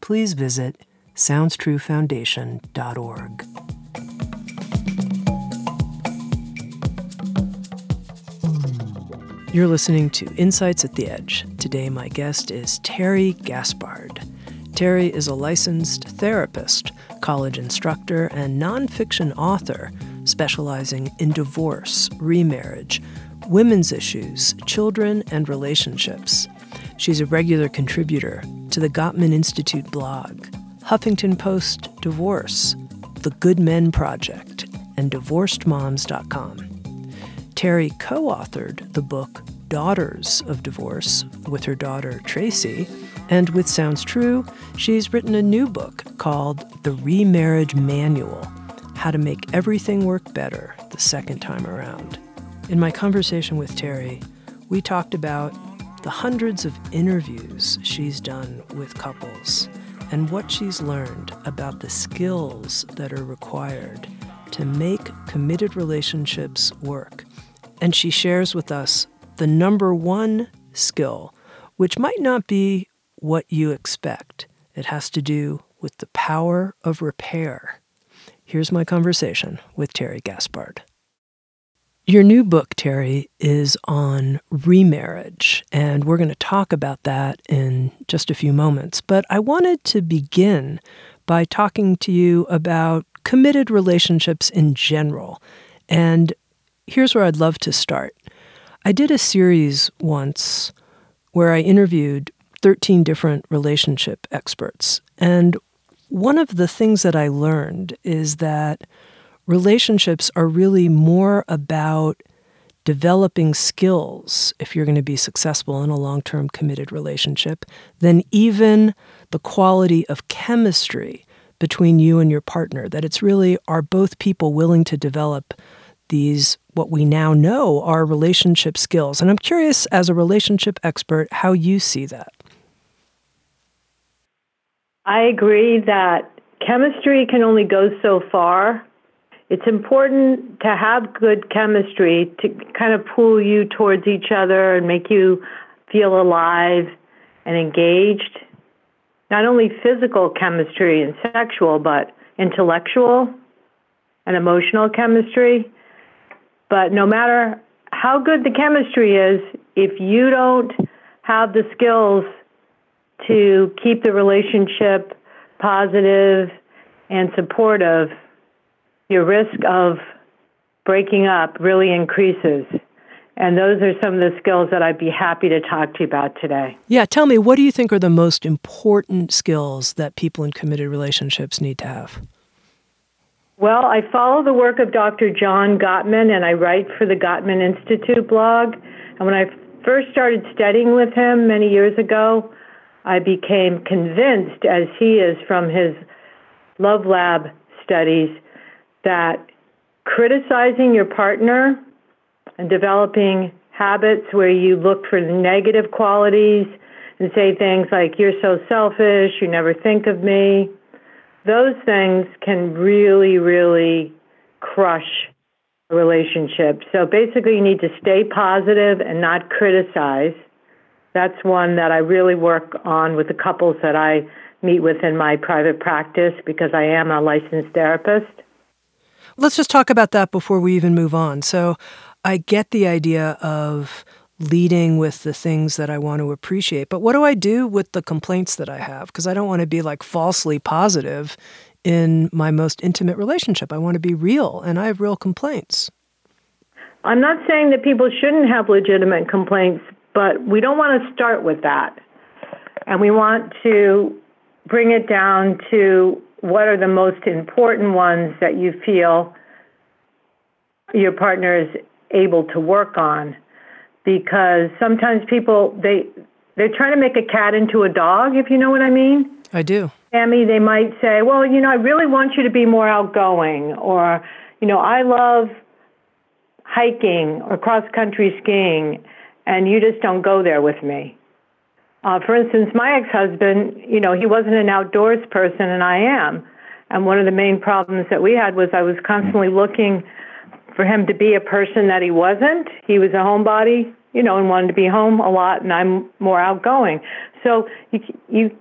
please visit SoundsTrueFoundation.org. You're listening to Insights at the Edge. Today, my guest is Terry Gaspard. Terry is a licensed therapist, college instructor, and nonfiction author specializing in divorce, remarriage, women's issues, children, and relationships. She's a regular contributor to the Gottman Institute blog, Huffington Post Divorce, The Good Men Project, and DivorcedMoms.com. Terry co authored the book Daughters of Divorce with her daughter Tracy, and with Sounds True, she's written a new book called The Remarriage Manual How to Make Everything Work Better the Second Time Around. In my conversation with Terry, we talked about the hundreds of interviews she's done with couples and what she's learned about the skills that are required to make committed relationships work. And she shares with us the number one skill, which might not be what you expect. It has to do with the power of repair. Here's my conversation with Terry Gaspard. Your new book, Terry, is on remarriage, and we're going to talk about that in just a few moments. But I wanted to begin by talking to you about committed relationships in general. And here's where I'd love to start. I did a series once where I interviewed 13 different relationship experts. And one of the things that I learned is that relationships are really more about developing skills if you're going to be successful in a long term committed relationship than even the quality of chemistry between you and your partner. That it's really are both people willing to develop these, what we now know are relationship skills. And I'm curious, as a relationship expert, how you see that. I agree that chemistry can only go so far it's important to have good chemistry to kind of pull you towards each other and make you feel alive and engaged. Not only physical chemistry and sexual, but intellectual and emotional chemistry. But no matter how good the chemistry is, if you don't have the skills to keep the relationship positive and supportive, your risk of breaking up really increases. And those are some of the skills that I'd be happy to talk to you about today. Yeah, tell me, what do you think are the most important skills that people in committed relationships need to have? Well, I follow the work of Dr. John Gottman and I write for the Gottman Institute blog. And when I first started studying with him many years ago, I became convinced, as he is from his Love Lab studies, that criticizing your partner and developing habits where you look for negative qualities and say things like, You're so selfish, you never think of me, those things can really, really crush a relationship. So basically, you need to stay positive and not criticize. That's one that I really work on with the couples that I meet with in my private practice because I am a licensed therapist. Let's just talk about that before we even move on. So, I get the idea of leading with the things that I want to appreciate, but what do I do with the complaints that I have? Because I don't want to be like falsely positive in my most intimate relationship. I want to be real, and I have real complaints. I'm not saying that people shouldn't have legitimate complaints, but we don't want to start with that. And we want to bring it down to what are the most important ones that you feel your partner is able to work on because sometimes people they they're trying to make a cat into a dog if you know what I mean. I do. Tami, they might say, "Well, you know, I really want you to be more outgoing," or, you know, "I love hiking or cross country skiing, and you just don't go there with me." Uh, for instance, my ex-husband, you know, he wasn't an outdoors person, and I am. And one of the main problems that we had was I was constantly looking for him to be a person that he wasn't. He was a homebody, you know, and wanted to be home a lot, and I'm more outgoing. So you, you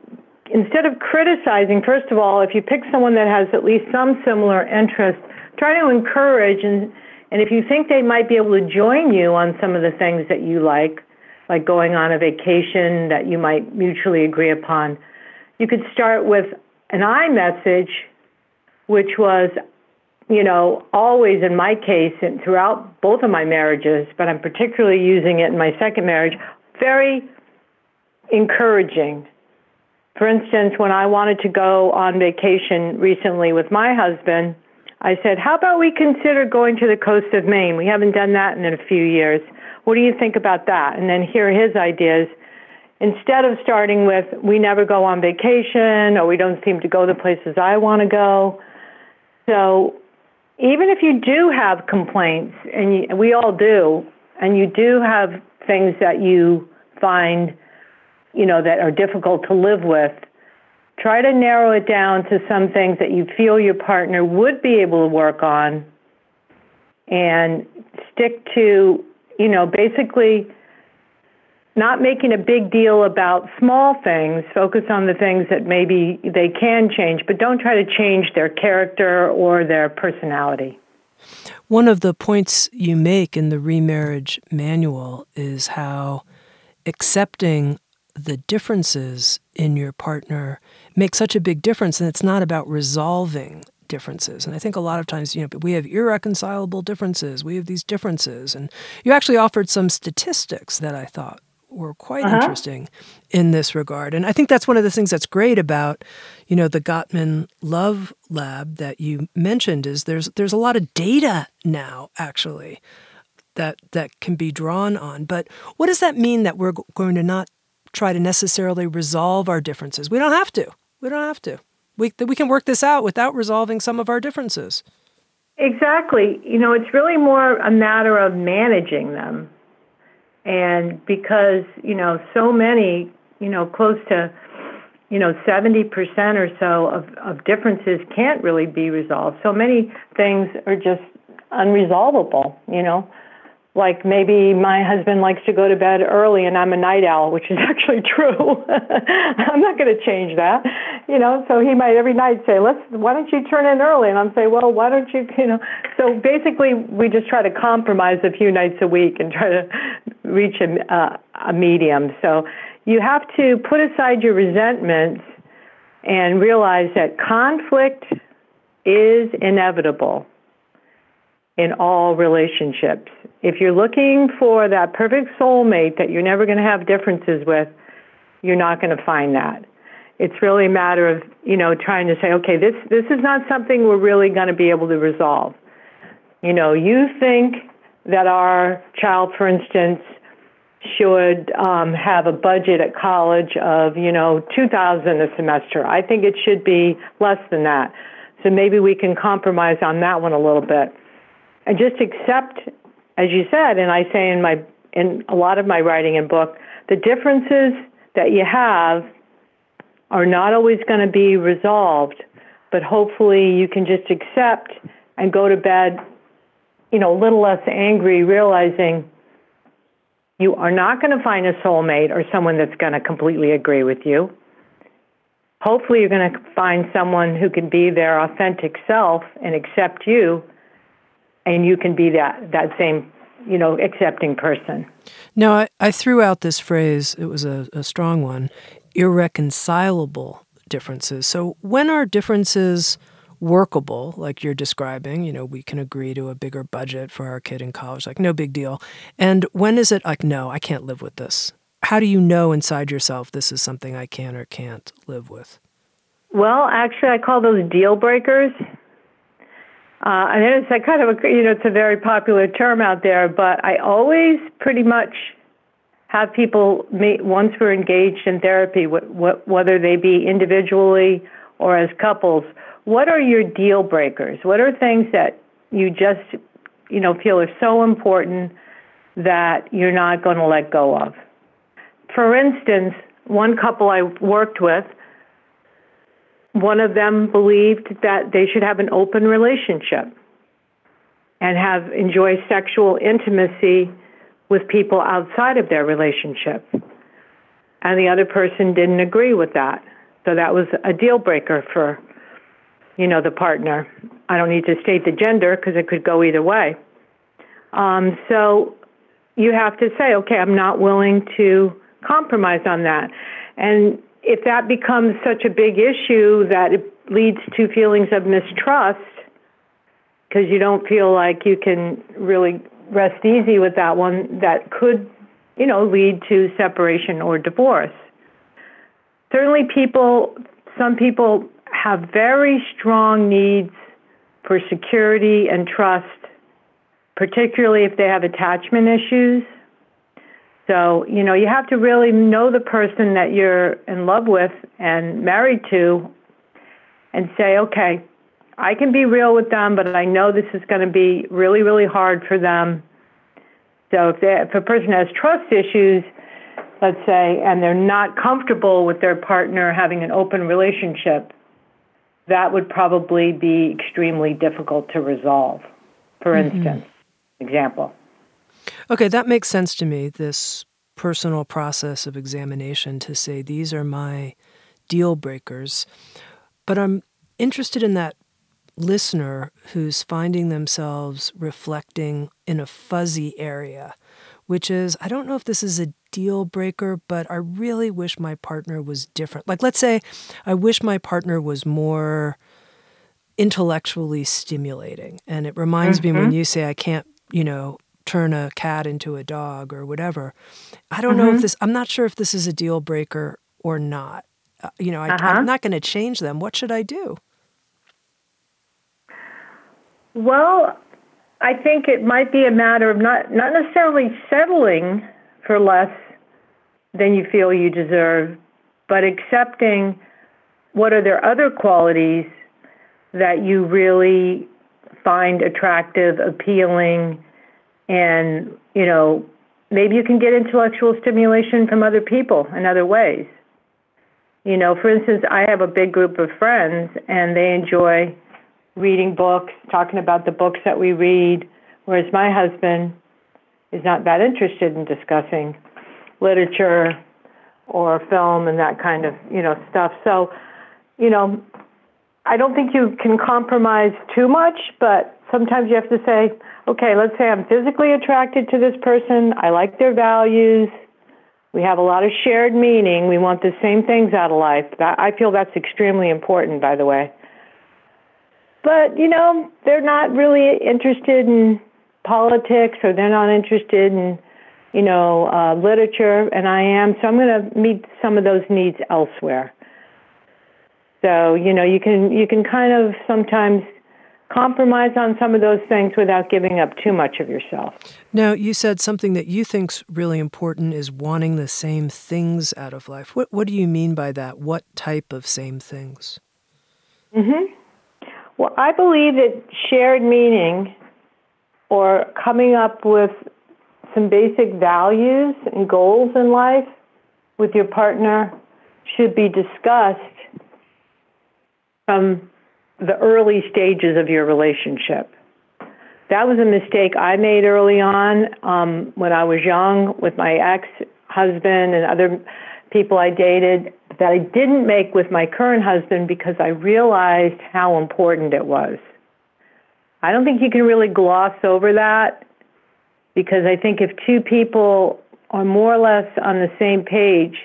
instead of criticizing, first of all, if you pick someone that has at least some similar interest, try to encourage and and if you think they might be able to join you on some of the things that you like, like going on a vacation that you might mutually agree upon, you could start with an I message, which was, you know, always in my case and throughout both of my marriages, but I'm particularly using it in my second marriage, very encouraging for instance, when I wanted to go on vacation recently with my husband, I said, How about we consider going to the coast of Maine? We haven't done that in a few years. What do you think about that? And then hear his ideas. Instead of starting with, We never go on vacation or we don't seem to go the places I want to go. So even if you do have complaints, and you, we all do, and you do have things that you find you know, that are difficult to live with, try to narrow it down to some things that you feel your partner would be able to work on and stick to, you know, basically not making a big deal about small things, focus on the things that maybe they can change, but don't try to change their character or their personality. One of the points you make in the remarriage manual is how accepting the differences in your partner makes such a big difference. And it's not about resolving differences. And I think a lot of times, you know, we have irreconcilable differences. We have these differences. And you actually offered some statistics that I thought were quite uh-huh. interesting in this regard. And I think that's one of the things that's great about, you know, the Gottman Love Lab that you mentioned is there's there's a lot of data now actually that that can be drawn on. But what does that mean that we're going to not try to necessarily resolve our differences. We don't have to. We don't have to. We, we can work this out without resolving some of our differences. Exactly. You know, it's really more a matter of managing them. And because, you know, so many, you know, close to, you know, 70% or so of, of differences can't really be resolved. So many things are just unresolvable, you know like maybe my husband likes to go to bed early and I'm a night owl, which is actually true. I'm not going to change that, you know. So he might every night say, "Let's, why don't you turn in early?" And I'm say, "Well, why don't you, you know?" So basically, we just try to compromise a few nights a week and try to reach a, uh, a medium. So you have to put aside your resentments and realize that conflict is inevitable in all relationships. If you're looking for that perfect soulmate that you're never going to have differences with, you're not going to find that. It's really a matter of, you know, trying to say, okay, this this is not something we're really going to be able to resolve. You know, you think that our child, for instance, should um, have a budget at college of, you know, 2000 a semester. I think it should be less than that. So maybe we can compromise on that one a little bit and just accept, as you said, and I say in my in a lot of my writing and book, the differences that you have are not always going to be resolved, but hopefully you can just accept and go to bed, you know, a little less angry, realizing you are not going to find a soulmate or someone that's going to completely agree with you. Hopefully, you're going to find someone who can be their authentic self and accept you and you can be that that same you know accepting person now i, I threw out this phrase it was a, a strong one irreconcilable differences so when are differences workable, like you're describing, you know, we can agree to a bigger budget for our kid in college, like no big deal. And when is it like, no, I can't live with this? How do you know inside yourself this is something I can or can't live with? Well, actually, I call those deal breakers. Uh, and it's a kind of a, you know, it's a very popular term out there, but I always pretty much have people meet once we're engaged in therapy, what, whether they be individually or as couples. What are your deal breakers? What are things that you just, you know, feel are so important that you're not going to let go of? For instance, one couple I worked with, one of them believed that they should have an open relationship and have enjoy sexual intimacy with people outside of their relationship. And the other person didn't agree with that. So that was a deal breaker for, you know, the partner. I don't need to state the gender because it could go either way. Um, so you have to say, okay, I'm not willing to compromise on that. And if that becomes such a big issue that it leads to feelings of mistrust, because you don't feel like you can really rest easy with that one, that could, you know, lead to separation or divorce. Certainly, people, some people have very strong needs for security and trust, particularly if they have attachment issues. So, you know, you have to really know the person that you're in love with and married to and say, okay, I can be real with them, but I know this is going to be really, really hard for them. So if, they, if a person has trust issues, let's say, and they're not comfortable with their partner having an open relationship, that would probably be extremely difficult to resolve. For mm-hmm. instance, example. Okay, that makes sense to me. This personal process of examination to say these are my deal breakers. But I'm interested in that listener who's finding themselves reflecting in a fuzzy area, which is I don't know if this is a deal breaker, but I really wish my partner was different. Like, let's say I wish my partner was more intellectually stimulating. And it reminds mm-hmm. me when mm-hmm. you say I can't, you know, turn a cat into a dog or whatever. I don't mm-hmm. know if mm-hmm. this, I'm not sure if this is a deal breaker or not. Uh, you know, I, uh-huh. I'm not going to change them. What should I do? Well, I think it might be a matter of not not necessarily settling for less than you feel you deserve, but accepting what are their other qualities that you really find attractive, appealing, and you know maybe you can get intellectual stimulation from other people in other ways. You know, for instance, I have a big group of friends, and they enjoy reading books, talking about the books that we read, whereas my husband is not that interested in discussing literature or film and that kind of, you know, stuff. So, you know, I don't think you can compromise too much, but sometimes you have to say, okay, let's say I'm physically attracted to this person, I like their values, we have a lot of shared meaning, we want the same things out of life. I feel that's extremely important, by the way. But, you know, they're not really interested in politics or they're not interested in, you know, uh, literature, and I am. So I'm going to meet some of those needs elsewhere. So, you know, you can you can kind of sometimes compromise on some of those things without giving up too much of yourself. Now, you said something that you think's really important is wanting the same things out of life. What what do you mean by that? What type of same things? Mhm. Well, I believe that shared meaning or coming up with some basic values and goals in life with your partner should be discussed from the early stages of your relationship. That was a mistake I made early on um, when I was young with my ex husband and other people I dated that I didn't make with my current husband because I realized how important it was. I don't think you can really gloss over that because I think if two people are more or less on the same page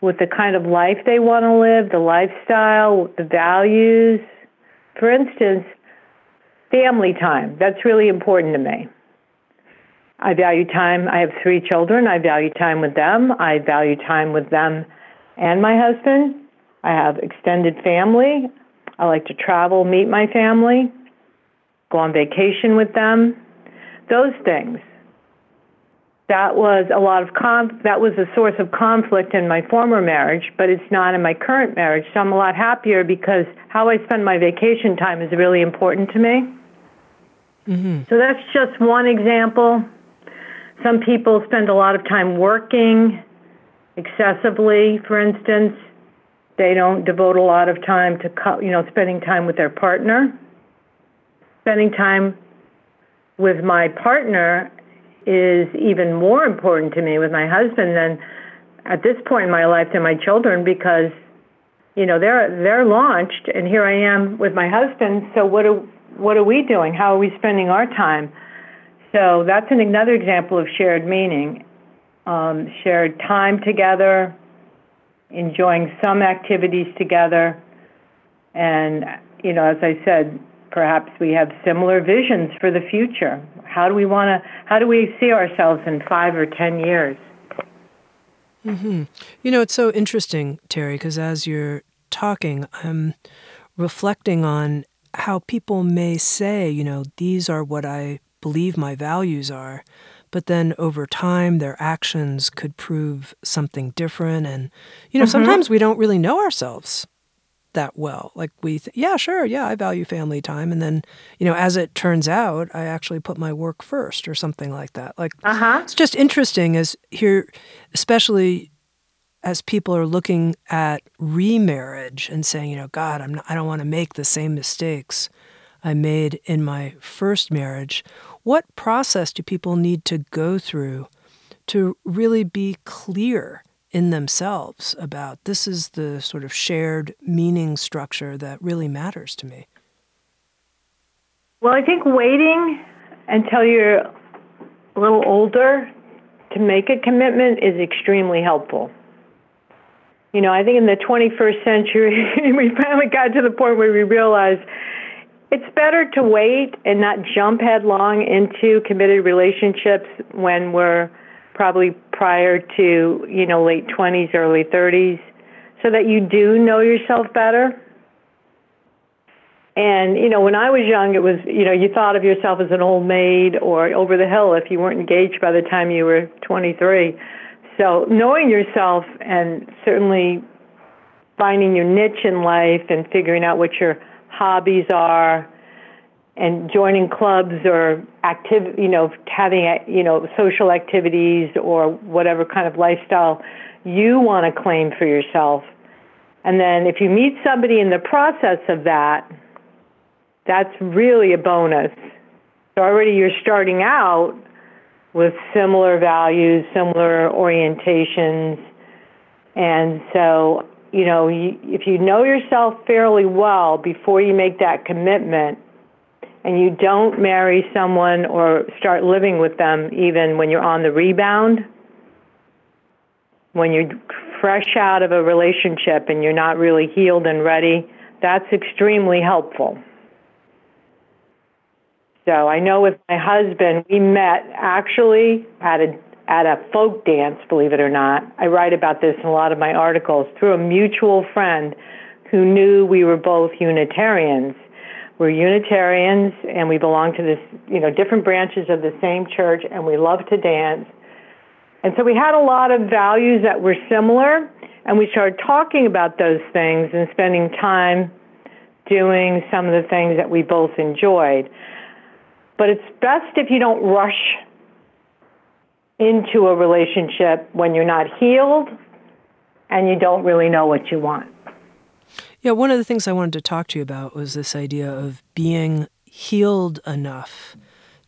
with the kind of life they want to live, the lifestyle, the values, for instance, family time. That's really important to me. I value time. I have three children. I value time with them. I value time with them and my husband. I have extended family. I like to travel, meet my family, go on vacation with them. Those things. That was a lot of conf- that was a source of conflict in my former marriage, but it's not in my current marriage. So I'm a lot happier because how I spend my vacation time is really important to me. Mm-hmm. So that's just one example. Some people spend a lot of time working excessively, for instance. They don't devote a lot of time to, you know, spending time with their partner. Spending time with my partner is even more important to me with my husband than at this point in my life to my children because you know they're they're launched and here I am with my husband. So what are what are we doing? How are we spending our time? So that's an, another example of shared meaning um, shared time together enjoying some activities together. And, you know, as I said, perhaps we have similar visions for the future. How do we want to, how do we see ourselves in five or 10 years? Mm-hmm. You know, it's so interesting, Terry, because as you're talking, I'm reflecting on how people may say, you know, these are what I believe my values are but then over time their actions could prove something different and you know mm-hmm. sometimes we don't really know ourselves that well. Like we th- yeah sure yeah i value family time. And then you know as it turns out i actually put my work first or something like that. Like uh-huh. it's just interesting as here especially as people are looking at remarriage and saying you know god I'm not, i don't want to make the same mistakes i made in my first marriage. What process do people need to go through to really be clear in themselves about this is the sort of shared meaning structure that really matters to me? Well, I think waiting until you're a little older to make a commitment is extremely helpful. You know, I think in the 21st century, we finally got to the point where we realized it's better to wait and not jump headlong into committed relationships when we're probably prior to, you know, late 20s, early 30s, so that you do know yourself better. And, you know, when I was young, it was, you know, you thought of yourself as an old maid or over the hill if you weren't engaged by the time you were 23. So knowing yourself and certainly finding your niche in life and figuring out what your hobbies are and joining clubs or active you know having you know social activities or whatever kind of lifestyle you want to claim for yourself. And then if you meet somebody in the process of that that's really a bonus. So already you're starting out with similar values similar orientations. And so you know, if you know yourself fairly well before you make that commitment, and you don't marry someone or start living with them even when you're on the rebound, when you're fresh out of a relationship and you're not really healed and ready, that's extremely helpful. So I know with my husband, we met actually at a at a folk dance, believe it or not. I write about this in a lot of my articles through a mutual friend who knew we were both Unitarians. We're Unitarians and we belong to this, you know, different branches of the same church and we love to dance. And so we had a lot of values that were similar and we started talking about those things and spending time doing some of the things that we both enjoyed. But it's best if you don't rush into a relationship when you're not healed and you don't really know what you want. Yeah, one of the things I wanted to talk to you about was this idea of being healed enough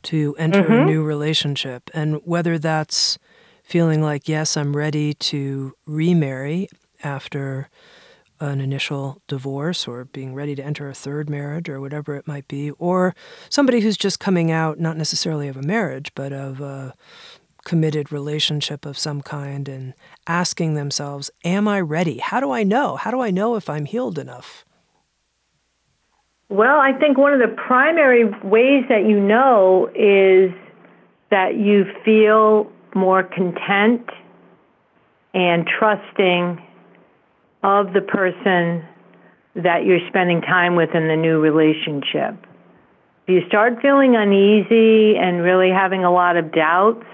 to enter mm-hmm. a new relationship and whether that's feeling like, yes, I'm ready to remarry after an initial divorce or being ready to enter a third marriage or whatever it might be, or somebody who's just coming out, not necessarily of a marriage, but of a committed relationship of some kind and asking themselves, Am I ready? How do I know? How do I know if I'm healed enough? Well, I think one of the primary ways that you know is that you feel more content and trusting of the person that you're spending time with in the new relationship. If you start feeling uneasy and really having a lot of doubts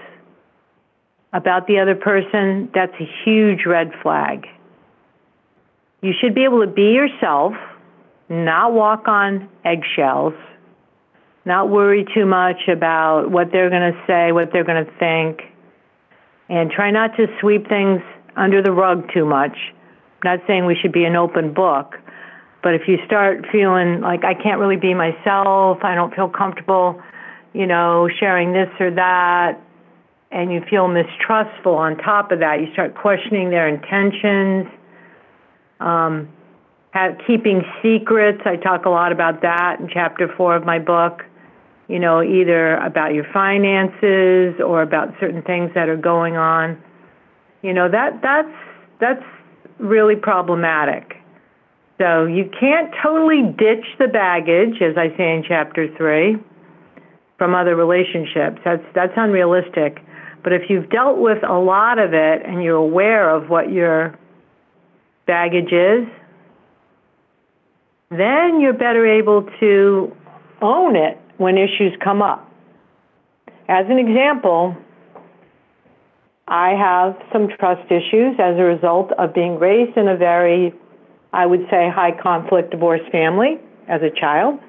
about the other person, that's a huge red flag. You should be able to be yourself, not walk on eggshells, not worry too much about what they're going to say, what they're going to think, and try not to sweep things under the rug too much. I'm not saying we should be an open book, but if you start feeling like I can't really be myself, I don't feel comfortable, you know, sharing this or that, and you feel mistrustful on top of that, you start questioning their intentions. Um, have, keeping secrets, I talk a lot about that in chapter four of my book. You know, either about your finances or about certain things that are going on. You know, that that's that's really problematic. So you can't totally ditch the baggage, as I say in chapter three, from other relationships. That's that's unrealistic. But if you've dealt with a lot of it and you're aware of what your baggage is, then you're better able to own it when issues come up. As an example, I have some trust issues as a result of being raised in a very I would say, high conflict divorce family as a child,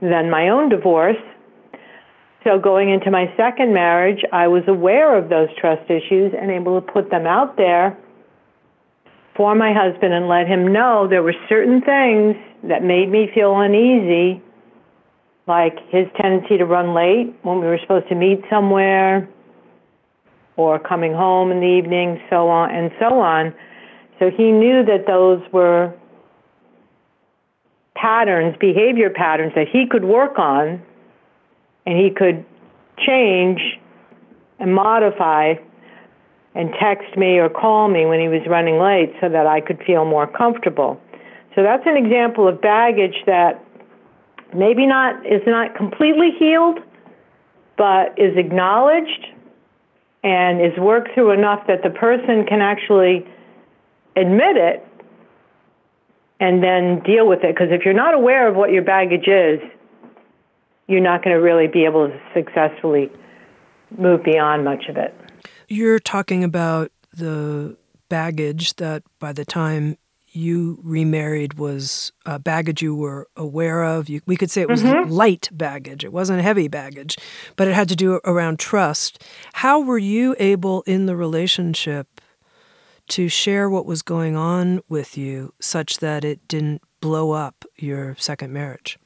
then my own divorce. So going into my second marriage, I was aware of those trust issues and able to put them out there for my husband and let him know there were certain things that made me feel uneasy, like his tendency to run late when we were supposed to meet somewhere, or coming home in the evening, so on and so on. So he knew that those were patterns, behavior patterns that he could work on and he could change and modify and text me or call me when he was running late so that I could feel more comfortable. So that's an example of baggage that maybe not is not completely healed, but is acknowledged and is worked through enough that the person can actually admit it and then deal with it. Because if you're not aware of what your baggage is, you're not going to really be able to successfully move beyond much of it. You're talking about the baggage that by the time you remarried was uh, baggage you were aware of. You, we could say it was mm-hmm. light baggage. It wasn't heavy baggage, but it had to do around trust. How were you able in the relationship to share what was going on with you such that it didn't blow up your second marriage?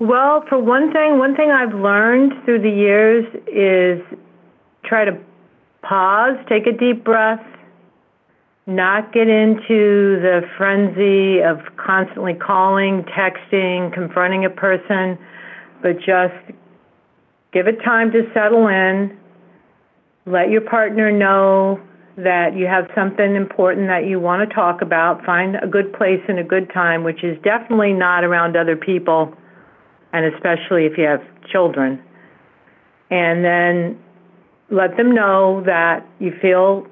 Well, for one thing, one thing I've learned through the years is try to pause, take a deep breath, not get into the frenzy of constantly calling, texting, confronting a person, but just give it time to settle in. Let your partner know that you have something important that you want to talk about, find a good place and a good time, which is definitely not around other people, and especially if you have children. And then let them know that you feel,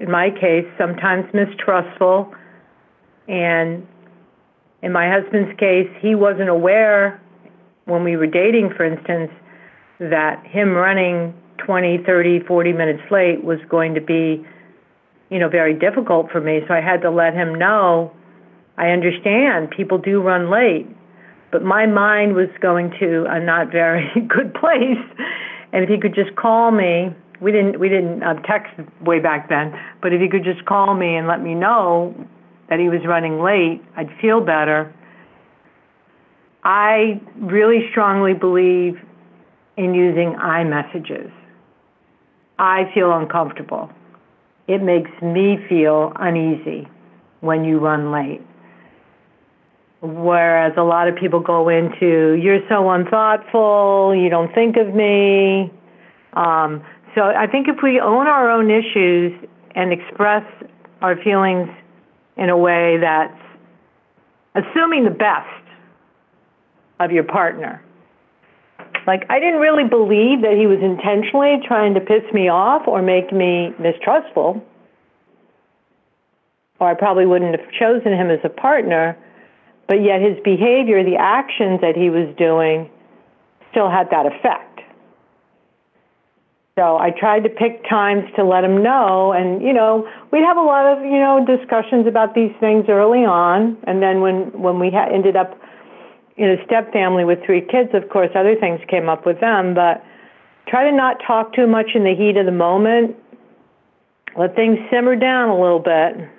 in my case, sometimes mistrustful. And in my husband's case, he wasn't aware when we were dating, for instance, that him running 20, 30, 40 minutes late was going to be you know, very difficult for me. So I had to let him know I understand people do run late, but my mind was going to a not very good place. And if he could just call me, we didn't we didn't uh, text way back then, but if he could just call me and let me know that he was running late, I'd feel better. I really strongly believe in using I messages. I feel uncomfortable it makes me feel uneasy when you run late. Whereas a lot of people go into, you're so unthoughtful, you don't think of me. Um, so I think if we own our own issues and express our feelings in a way that's assuming the best of your partner. Like, I didn't really believe that he was intentionally trying to piss me off or make me mistrustful, or I probably wouldn't have chosen him as a partner, but yet his behavior, the actions that he was doing, still had that effect. So I tried to pick times to let him know. And, you know, we'd have a lot of, you know, discussions about these things early on. And then when, when we ha- ended up in a step family with three kids, of course, other things came up with them. But try to not talk too much in the heat of the moment. Let things simmer down a little bit.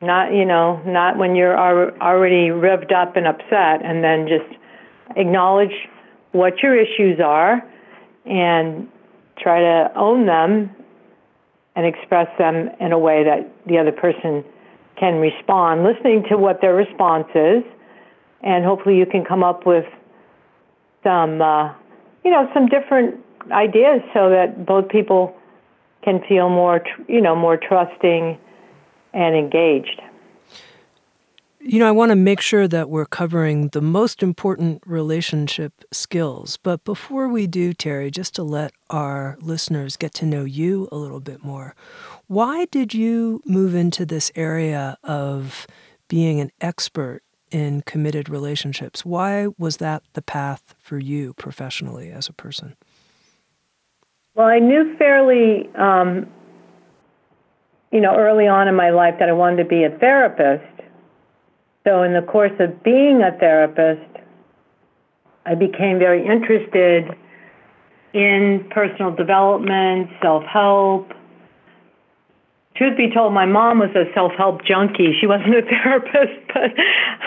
Not, you know, not when you're already revved up and upset, and then just acknowledge what your issues are and try to own them and express them in a way that the other person can respond, listening to what their response is, and hopefully you can come up with some, uh, you know, some different ideas so that both people can feel more, you know, more trusting and engaged you know, I want to make sure that we're covering the most important relationship skills. But before we do, Terry, just to let our listeners get to know you a little bit more, why did you move into this area of being an expert in committed relationships? Why was that the path for you professionally as a person? Well, I knew fairly, um, you know, early on in my life that I wanted to be a therapist so, in the course of being a therapist, I became very interested in personal development, self help. Truth be told, my mom was a self help junkie. She wasn't a therapist, but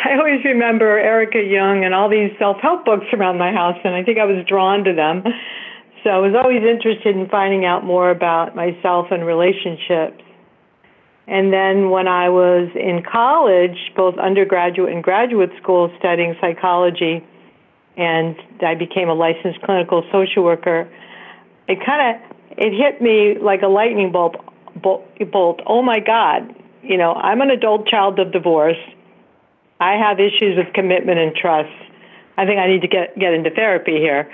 I always remember Erica Jong and all these self help books around my house, and I think I was drawn to them. So I was always interested in finding out more about myself and relationships. And then when I was in college, both undergraduate and graduate school, studying psychology, and I became a licensed clinical social worker, it kind of it hit me like a lightning bolt, bolt. Oh my God! You know, I'm an adult child of divorce. I have issues with commitment and trust. I think I need to get get into therapy here.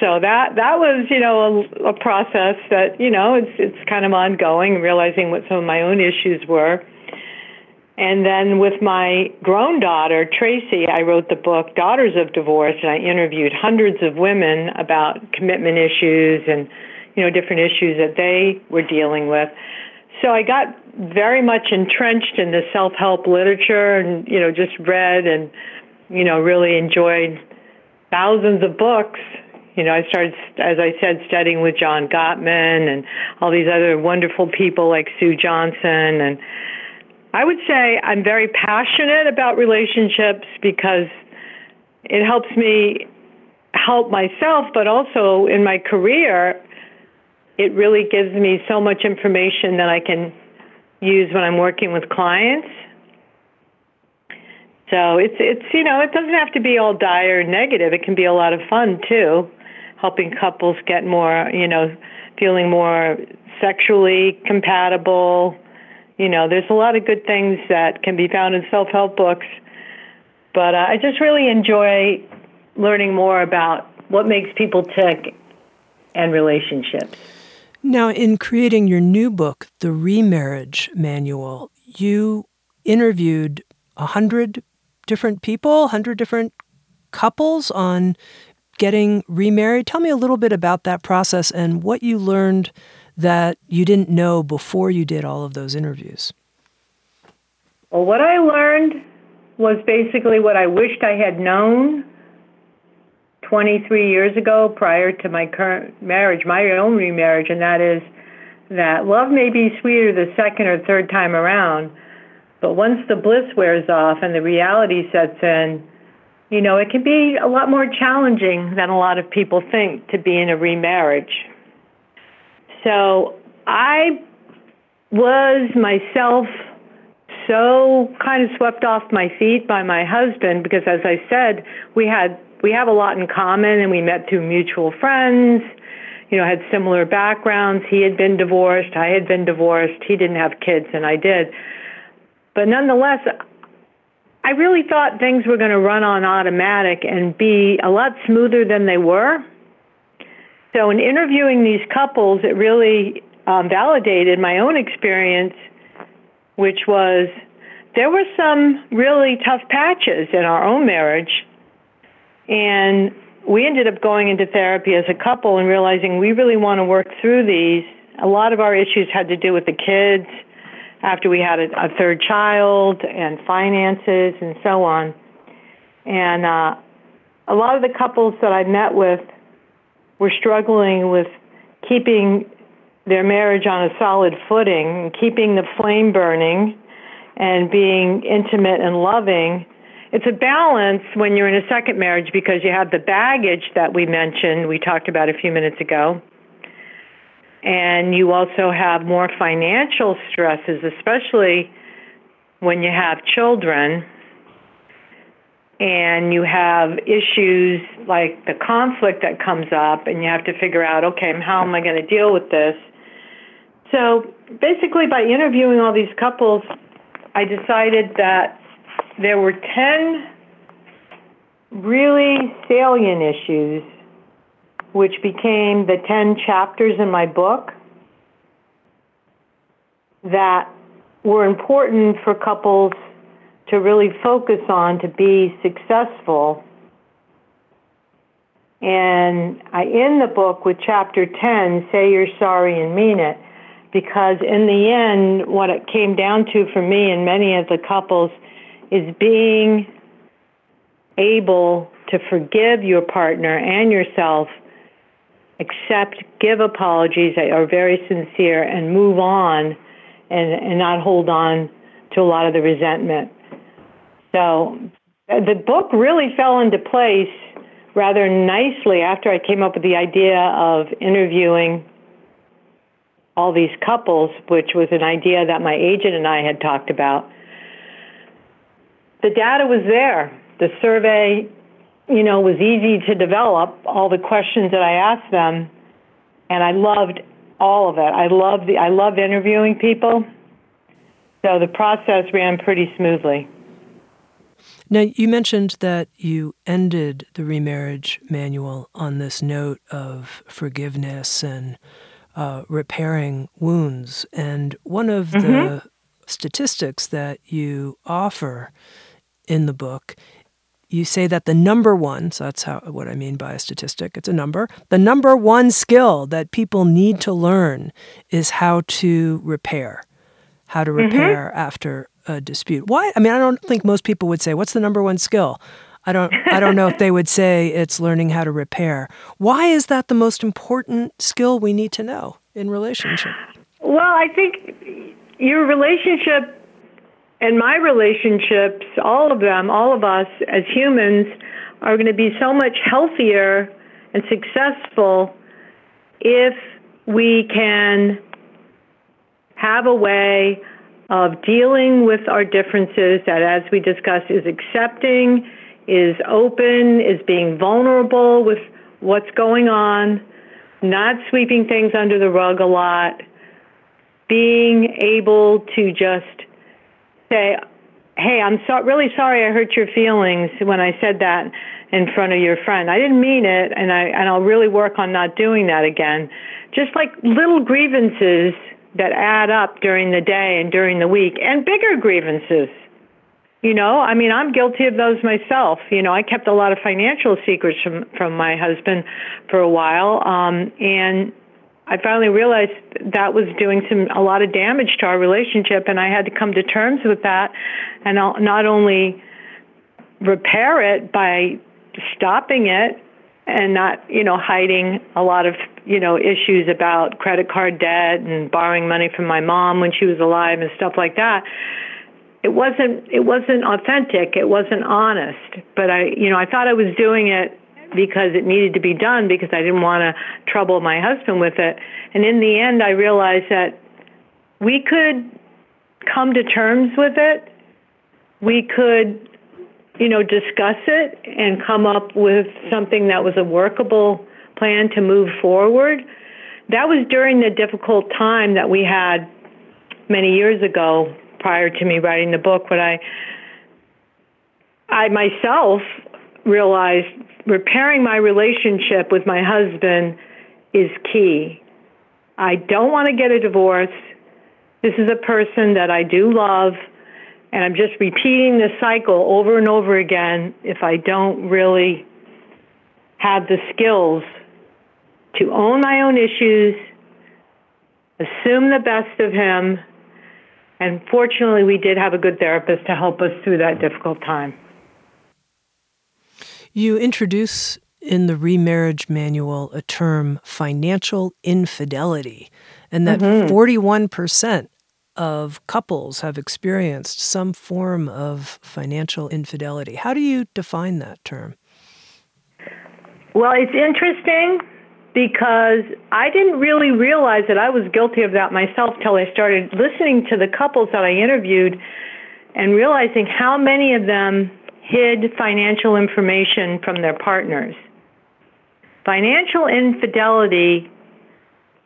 So that that was you know a, a process that you know it's it's kind of ongoing, realizing what some of my own issues were. And then with my grown daughter, Tracy, I wrote the book Daughters of Divorce, and I interviewed hundreds of women about commitment issues and, you know, different issues that they were dealing with. So I got very much entrenched in the self-help literature and, you know, just read and, you know, really enjoyed thousands of books. You know, I started, as I said, studying with John Gottman and all these other wonderful people like Sue Johnson. And I would say I'm very passionate about relationships because it helps me help myself, but also in my career, it really gives me so much information that I can use when I'm working with clients so it's it's you know it doesn't have to be all dire and negative. It can be a lot of fun too, helping couples get more you know feeling more sexually compatible. You know, there's a lot of good things that can be found in self-help books. But uh, I just really enjoy learning more about what makes people tick and relationships. Now, in creating your new book, The Remarriage Manual, you interviewed a hundred different people, 100 different couples on getting remarried. Tell me a little bit about that process and what you learned that you didn't know before you did all of those interviews. Well, what I learned was basically what I wished I had known 23 years ago prior to my current marriage, my own remarriage, and that is that love may be sweeter the second or third time around, but once the bliss wears off and the reality sets in, you know, it can be a lot more challenging than a lot of people think to be in a remarriage. So I was myself so kind of swept off my feet by my husband because as I said, we had we have a lot in common and we met through mutual friends, you know, had similar backgrounds. He had been divorced, I had been divorced, he didn't have kids and I did. But nonetheless, I really thought things were going to run on automatic and be a lot smoother than they were. So, in interviewing these couples, it really um, validated my own experience, which was there were some really tough patches in our own marriage. And we ended up going into therapy as a couple and realizing we really want to work through these. A lot of our issues had to do with the kids after we had a, a third child and finances and so on. And uh, a lot of the couples that I met with were struggling with keeping their marriage on a solid footing, keeping the flame burning, and being intimate and loving. It's a balance when you're in a second marriage because you have the baggage that we mentioned, we talked about a few minutes ago. And you also have more financial stresses, especially when you have children and you have issues like the conflict that comes up, and you have to figure out, okay, how am I going to deal with this? So basically, by interviewing all these couples, I decided that there were 10 really salient issues, which became the 10 chapters in my book that were important for couples to really focus on to be successful. And I end the book with chapter 10 say you're sorry and mean it because in the end, what it came down to for me and many of the couples is being able to forgive your partner and yourself, accept, give apologies that are very sincere, and move on and, and not hold on to a lot of the resentment. So the book really fell into place rather nicely after I came up with the idea of interviewing all these couples, which was an idea that my agent and I had talked about. The data was there. The survey, you know, was easy to develop, all the questions that I asked them, and I loved all of it. I love the I love interviewing people. So the process ran pretty smoothly. Now, you mentioned that you ended the remarriage manual on this note of forgiveness and uh, repairing wounds. And one of mm-hmm. the statistics that you offer in the book, you say that the number one, so that's how what I mean by a statistic, it's a number. The number one skill that people need to learn is how to repair, how to mm-hmm. repair mm-hmm. after a dispute. Why? I mean, I don't think most people would say, "What's the number one skill?" I don't I don't know if they would say it's learning how to repair. Why is that the most important skill we need to know in relationship? Well, I think your relationship and my relationships, all of them, all of us as humans are going to be so much healthier and successful if we can have a way of dealing with our differences that as we discussed is accepting is open, is being vulnerable with what's going on, not sweeping things under the rug a lot, being able to just say, hey, I'm so, really sorry I hurt your feelings when I said that in front of your friend. I didn't mean it, and, I, and I'll really work on not doing that again. Just like little grievances that add up during the day and during the week, and bigger grievances you know, I mean, I'm guilty of those myself. You know, I kept a lot of financial secrets from from my husband for a while, um, and I finally realized that was doing some a lot of damage to our relationship, and I had to come to terms with that, and I'll not only repair it by stopping it and not, you know, hiding a lot of, you know, issues about credit card debt and borrowing money from my mom when she was alive and stuff like that it wasn't it wasn't authentic. It wasn't honest. But i you know i thought i was doing it because it needed to be done because i didn't want to trouble my husband with it. And in the end i realized that we could come to terms with it. We could you know discuss it and come up with something that was a workable plan to move forward. That was during the difficult time that we had many years ago prior to me writing the book when I I myself realized repairing my relationship with my husband is key. I don't want to get a divorce. This is a person that I do love, and I'm just repeating the cycle over and over again if I don't really have the skills to own my own issues, assume the best of him, and fortunately, we did have a good therapist to help us through that difficult time. You introduce in the remarriage manual a term financial infidelity, and that mm-hmm. 41% of couples have experienced some form of financial infidelity. How do you define that term? Well, it's interesting because I didn't really realize that I was guilty of that myself till I started listening to the couples that I interviewed and realizing how many of them hid financial information from their partners. Financial infidelity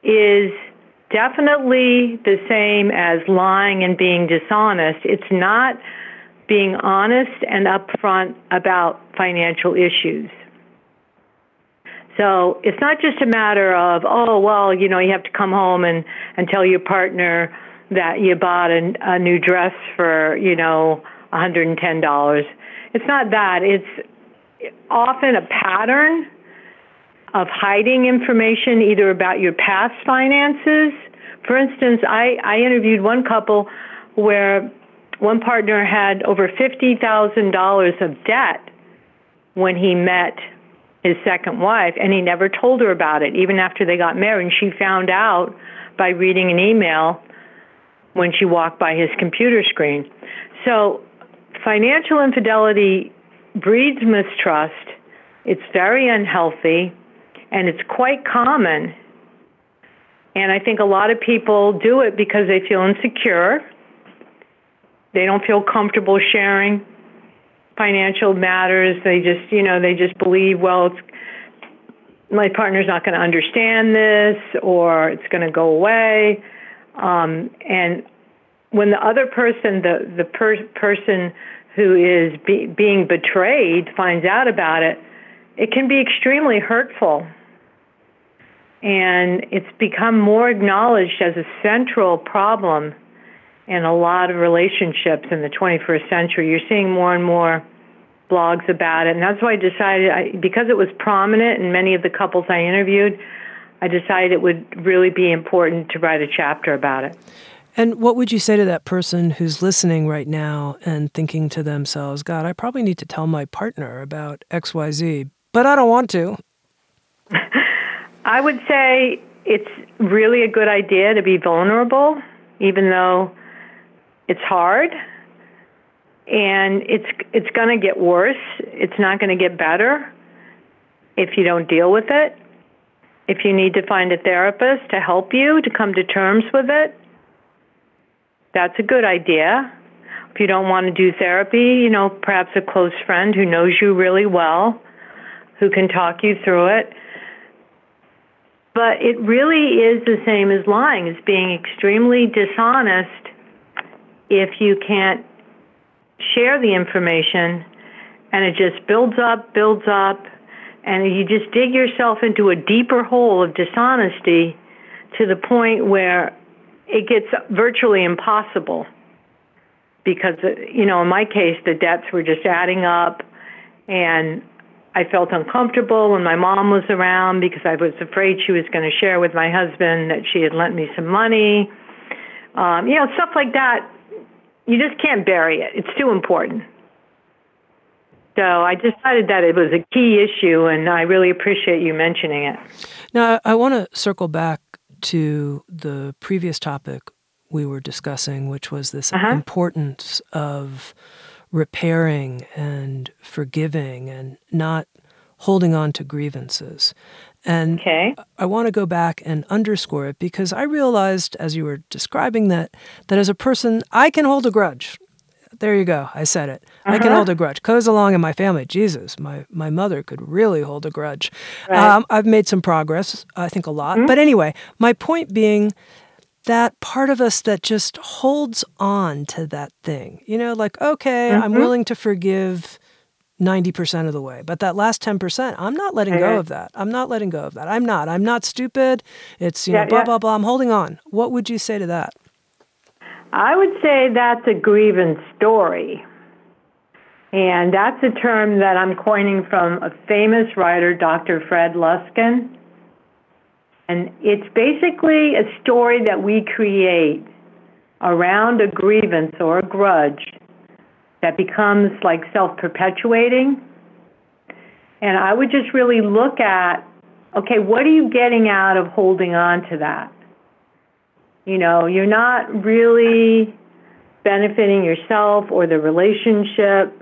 is definitely the same as lying and being dishonest. It's not being honest and upfront about financial issues. So it's not just a matter of, oh, well, you know, you have to come home and, and tell your partner that you bought a, a new dress for, you know, $110. It's not that. It's often a pattern of hiding information either about your past finances. For instance, I, I interviewed one couple where one partner had over $50,000 of debt when he met his second wife, and he never told her about it, even after they got married. And she found out by reading an email when she walked by his computer screen. So, financial infidelity breeds mistrust. It's very unhealthy, and it's quite common. And I think a lot of people do it because they feel insecure. They don't feel comfortable sharing financial matters. They just, you know, they just believe, well, it's my partner's not going to understand this or it's going to go away. Um, and when the other person, the the per- person who is be- being betrayed, finds out about it, it can be extremely hurtful. And it's become more acknowledged as a central problem in a lot of relationships in the 21st century. You're seeing more and more blogs about it, and that's why I decided I, because it was prominent in many of the couples I interviewed. I decided it would really be important to write a chapter about it. And what would you say to that person who's listening right now and thinking to themselves, God, I probably need to tell my partner about XYZ, but I don't want to? I would say it's really a good idea to be vulnerable, even though it's hard and it's it's going to get worse. It's not going to get better if you don't deal with it. If you need to find a therapist to help you to come to terms with it, that's a good idea. If you don't want to do therapy, you know, perhaps a close friend who knows you really well, who can talk you through it. But it really is the same as lying, as being extremely dishonest if you can't share the information, and it just builds up, builds up, and you just dig yourself into a deeper hole of dishonesty to the point where it gets virtually impossible. Because, you know, in my case, the debts were just adding up, and I felt uncomfortable when my mom was around because I was afraid she was going to share with my husband that she had lent me some money. Um, you know, stuff like that you just can't bury it. It's too important. So I decided that it was a key issue, and I really appreciate you mentioning it. Now, I want to circle back to the previous topic we were discussing, which was this uh-huh. importance of repairing and forgiving and not holding on to grievances. And okay. I want to go back and underscore it because I realized as you were describing that that as a person I can hold a grudge. There you go. I said it. Uh-huh. I can uh-huh. hold a grudge. Goes along in my family. Jesus, my my mother could really hold a grudge. Right. Um, I've made some progress. I think a lot. Mm-hmm. But anyway, my point being that part of us that just holds on to that thing. You know, like okay, mm-hmm. I'm willing to forgive 90% of the way. But that last 10%, I'm not letting go of that. I'm not letting go of that. I'm not. I'm not stupid. It's, you yeah, know, blah, yeah. blah, blah. I'm holding on. What would you say to that? I would say that's a grievance story. And that's a term that I'm coining from a famous writer, Dr. Fred Luskin. And it's basically a story that we create around a grievance or a grudge that becomes like self perpetuating. And I would just really look at okay, what are you getting out of holding on to that? You know, you're not really benefiting yourself or the relationship.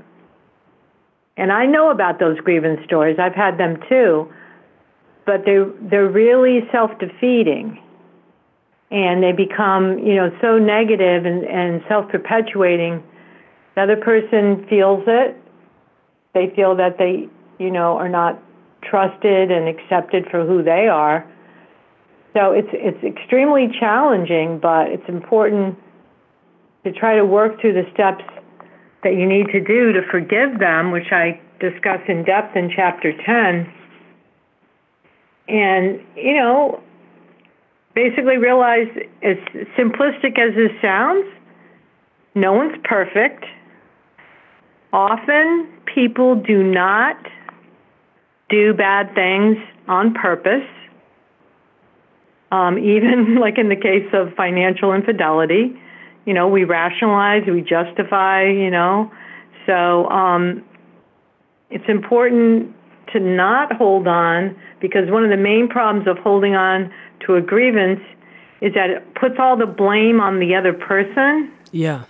And I know about those grievance stories. I've had them too. But they're they're really self-defeating. And they become, you know, so negative and, and self-perpetuating. The other person feels it. They feel that they, you know, are not trusted and accepted for who they are. So it's it's extremely challenging, but it's important to try to work through the steps that you need to do to forgive them, which I discuss in depth in chapter 10. And, you know, basically realize as simplistic as this sounds, no one's perfect. Often people do not do bad things on purpose. Um, even like in the case of financial infidelity, you know, we rationalize, we justify, you know. So um, it's important to not hold on because one of the main problems of holding on to a grievance is that it puts all the blame on the other person. Yeah.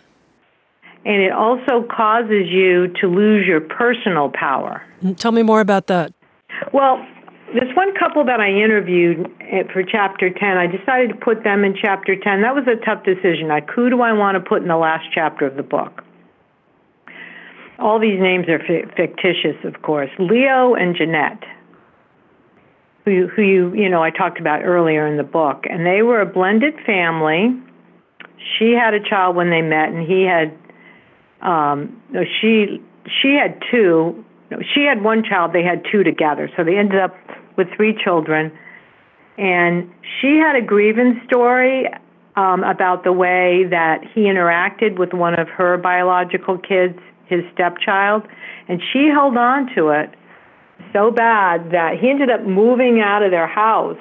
And it also causes you to lose your personal power. Tell me more about that. Well, this one couple that I interviewed eh, for chapter 10, I decided to put them in chapter 10. That was a tough decision. Like, who do I want to put in the last chapter of the book? All these names are fictitious, of course. Leo and Jeanette, who, who you, you know, I talked about earlier in the book. And they were a blended family. She had a child when they met, and he had, um, she, she had two. No, she had one child, they had two together. So they ended up with three children. And she had a grievance story um, about the way that he interacted with one of her biological kids, his stepchild. And she held on to it so bad that he ended up moving out of their house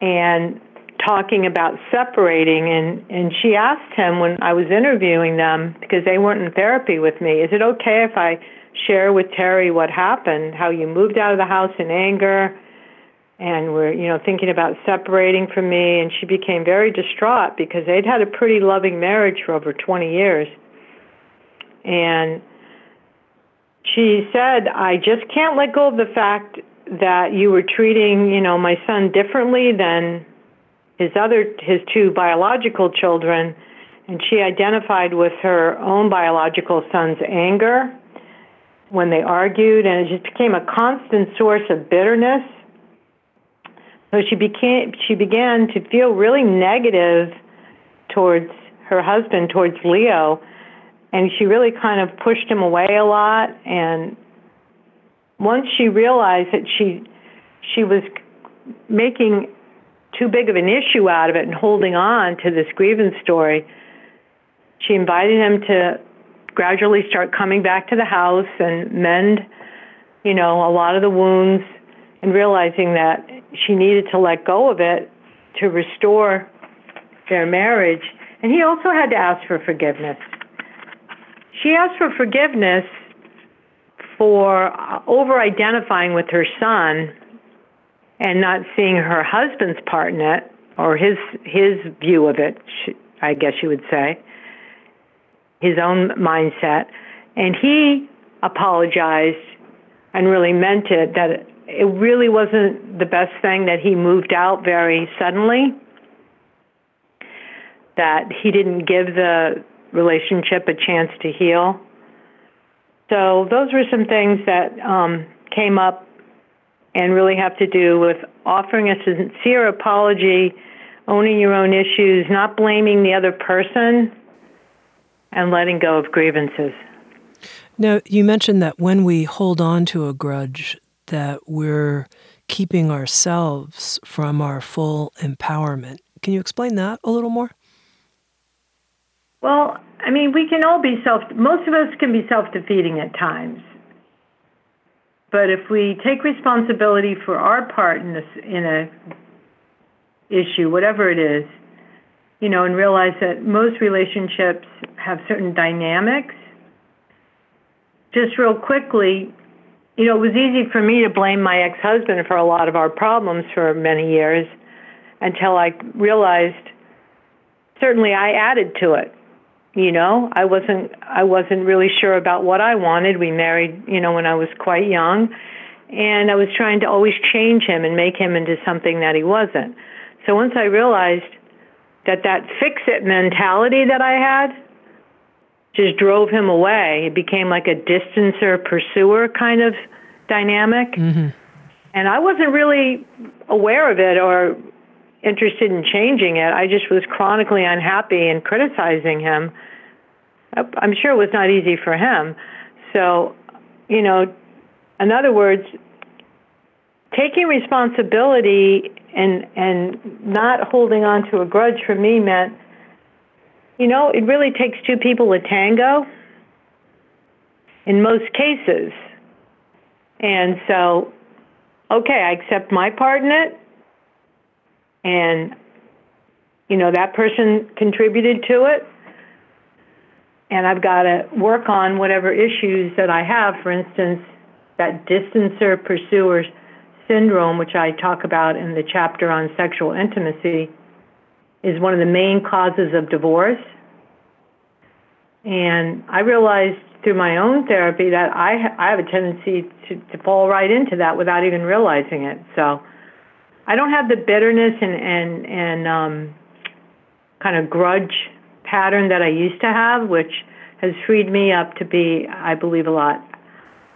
and talking about separating and and she asked him when I was interviewing them because they weren't in therapy with me is it okay if I share with Terry what happened how you moved out of the house in anger and were you know thinking about separating from me? And she became very distraught because they'd had a pretty loving marriage for over 20 years. And she said I just can't let go of the fact that you were treating you know my son differently than his other his two biological children and she identified with her own biological son's anger when they argued and it just became a constant source of bitterness. So she became she began to feel really negative towards her husband towards Leo and she really kind of pushed him away a lot and once she realized that she she was making too big of an issue out of it and holding on to this grievance story, she invited him to gradually start coming back to the house and mend, you know, a lot of the wounds and realizing that she needed to let go of it to restore their marriage. And he also had to ask for forgiveness. She asked for forgiveness for over identifying with her son and not seeing her husband's part in it or his his view of it i guess you would say his own mindset. And he apologized and really meant it that it really wasn't the best thing that he moved out very suddenly that he didn't give the relationship a chance to heal. So those were some things that um, came up and really have to do with offering a sincere apology, owning your own issues, not blaming the other person, and letting go of grievances. Now, you mentioned that when we hold on to a grudge, that we're keeping ourselves from our full empowerment. Can you explain that a little more? Well, I mean, we can all be self, most of us can be self defeating at times. But if we take responsibility for our part in this, in a issue, whatever it is, you know, and realize that most relationships have certain dynamics, just real quickly, you know, it was easy for me to blame my ex husband for a lot of our problems for many years until I realized certainly I added to it. You know, I wasn't I wasn't really sure about what I wanted. We married, you know, when I was quite young, and I was trying to always change him and make him into something that he wasn't. So once I realized that that fix it mentality that I had just drove him away. It became like a distancer pursuer kind of dynamic. Mm-hmm. And I wasn't really aware of it or interested in changing it. I just was chronically unhappy and criticizing him. I'm sure it was not easy for him. So, you know, in other words, taking responsibility and and not holding on to a grudge for me meant you know, it really takes two people to tango in most cases. And so, okay, I accept my part in it. And, you know, that person contributed to it. And I've got to work on whatever issues that I have. For instance, that distancer pursuer syndrome, which I talk about in the chapter on sexual intimacy is one of the main causes of divorce. And I realized through my own therapy that I, I have a tendency to, to fall right into that without even realizing it. So I don't have the bitterness and, and, and um, kind of grudge pattern that I used to have, which has freed me up to be, I believe, a lot,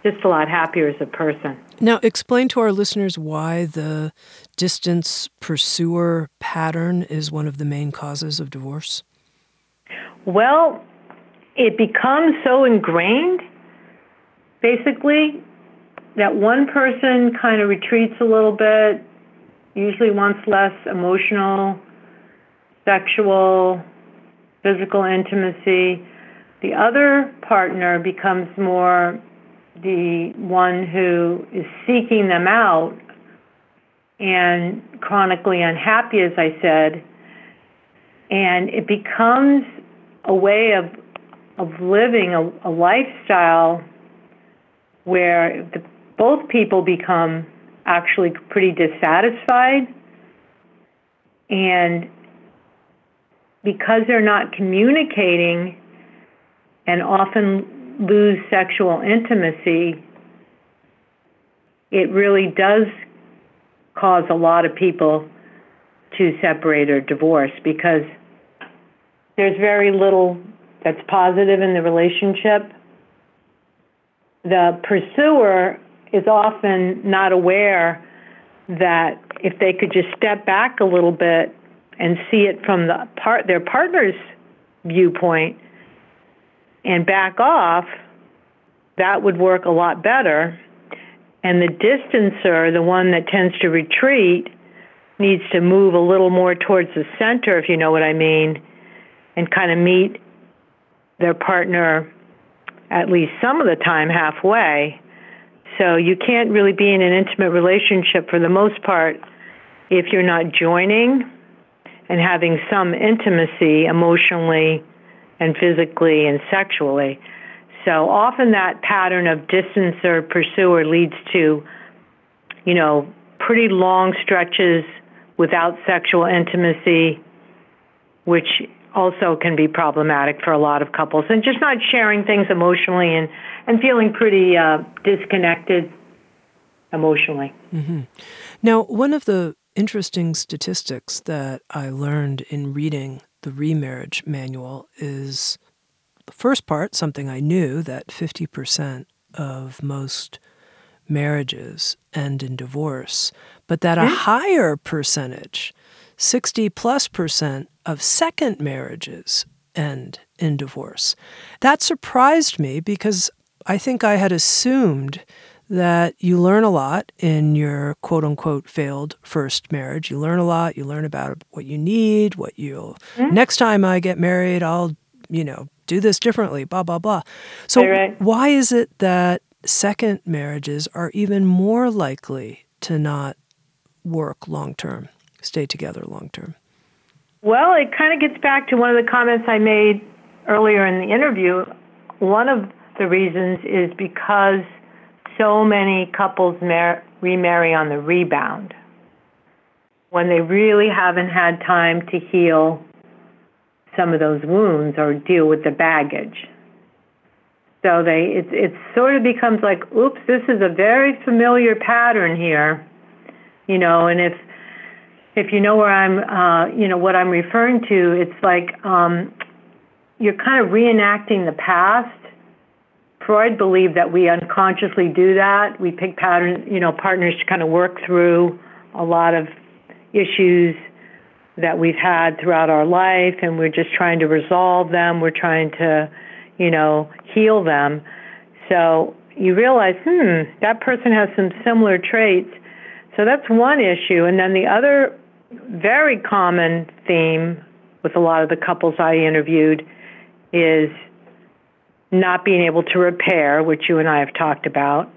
just a lot happier as a person. Now, explain to our listeners why the distancer pursuer pattern is one of the main causes of divorce. Well, it becomes so ingrained, basically, that one person kind of retreats a little bit, usually wants less emotional, sexual, physical intimacy. The other partner becomes more the one who is seeking them out and chronically unhappy, as I said, and it becomes a way of of living a, a lifestyle where the, both people become actually pretty dissatisfied and because they're not communicating and often lose sexual intimacy, it really does cause a lot of people to separate or divorce because there's very little that's positive in the relationship. The pursuer is often not aware that if they could just step back a little bit and see it from the part their partner's viewpoint, and back off, that would work a lot better. And the distancer, the one that tends to retreat, needs to move a little more towards the center, if you know what I mean, and kind of meet their partner at least some of the time halfway. So you can't really be in an intimate relationship for the most part if you're not joining and having some intimacy emotionally and physically and sexually. So often that pattern of distancer pursuer leads to, you know, pretty long stretches without sexual intimacy, which also can be problematic for a lot of couples, and just not sharing things emotionally and, and feeling pretty uh, disconnected emotionally. Mm-hmm. Now, one of the interesting statistics that I learned in reading the remarriage manual is the first part, something I knew, that 50% of most marriages end in divorce, but that a hmm? higher percentage, 60 plus percent of second marriages end in divorce. That surprised me because I think I had assumed that you learn a lot in your quote unquote failed first marriage. You learn a lot. You learn about what you need, what you'll, mm-hmm. next time I get married, I'll, you know, do this differently, blah, blah, blah. So, right. why is it that second marriages are even more likely to not work long term, stay together long term? Well, it kind of gets back to one of the comments I made earlier in the interview. One of the reasons is because so many couples mar- remarry on the rebound when they really haven't had time to heal some of those wounds or deal with the baggage. So they it it sort of becomes like, oops, this is a very familiar pattern here, you know. And if if you know where I'm, uh, you know what I'm referring to, it's like um, you're kind of reenacting the past Freud believed that we unconsciously do that. We pick patterns, you know, partners to kind of work through a lot of issues that we've had throughout our life, and we're just trying to resolve them. We're trying to, you know, heal them. So you realize, hmm, that person has some similar traits. So that's one issue. And then the other very common theme with a lot of the couples I interviewed is not being able to repair, which you and I have talked about,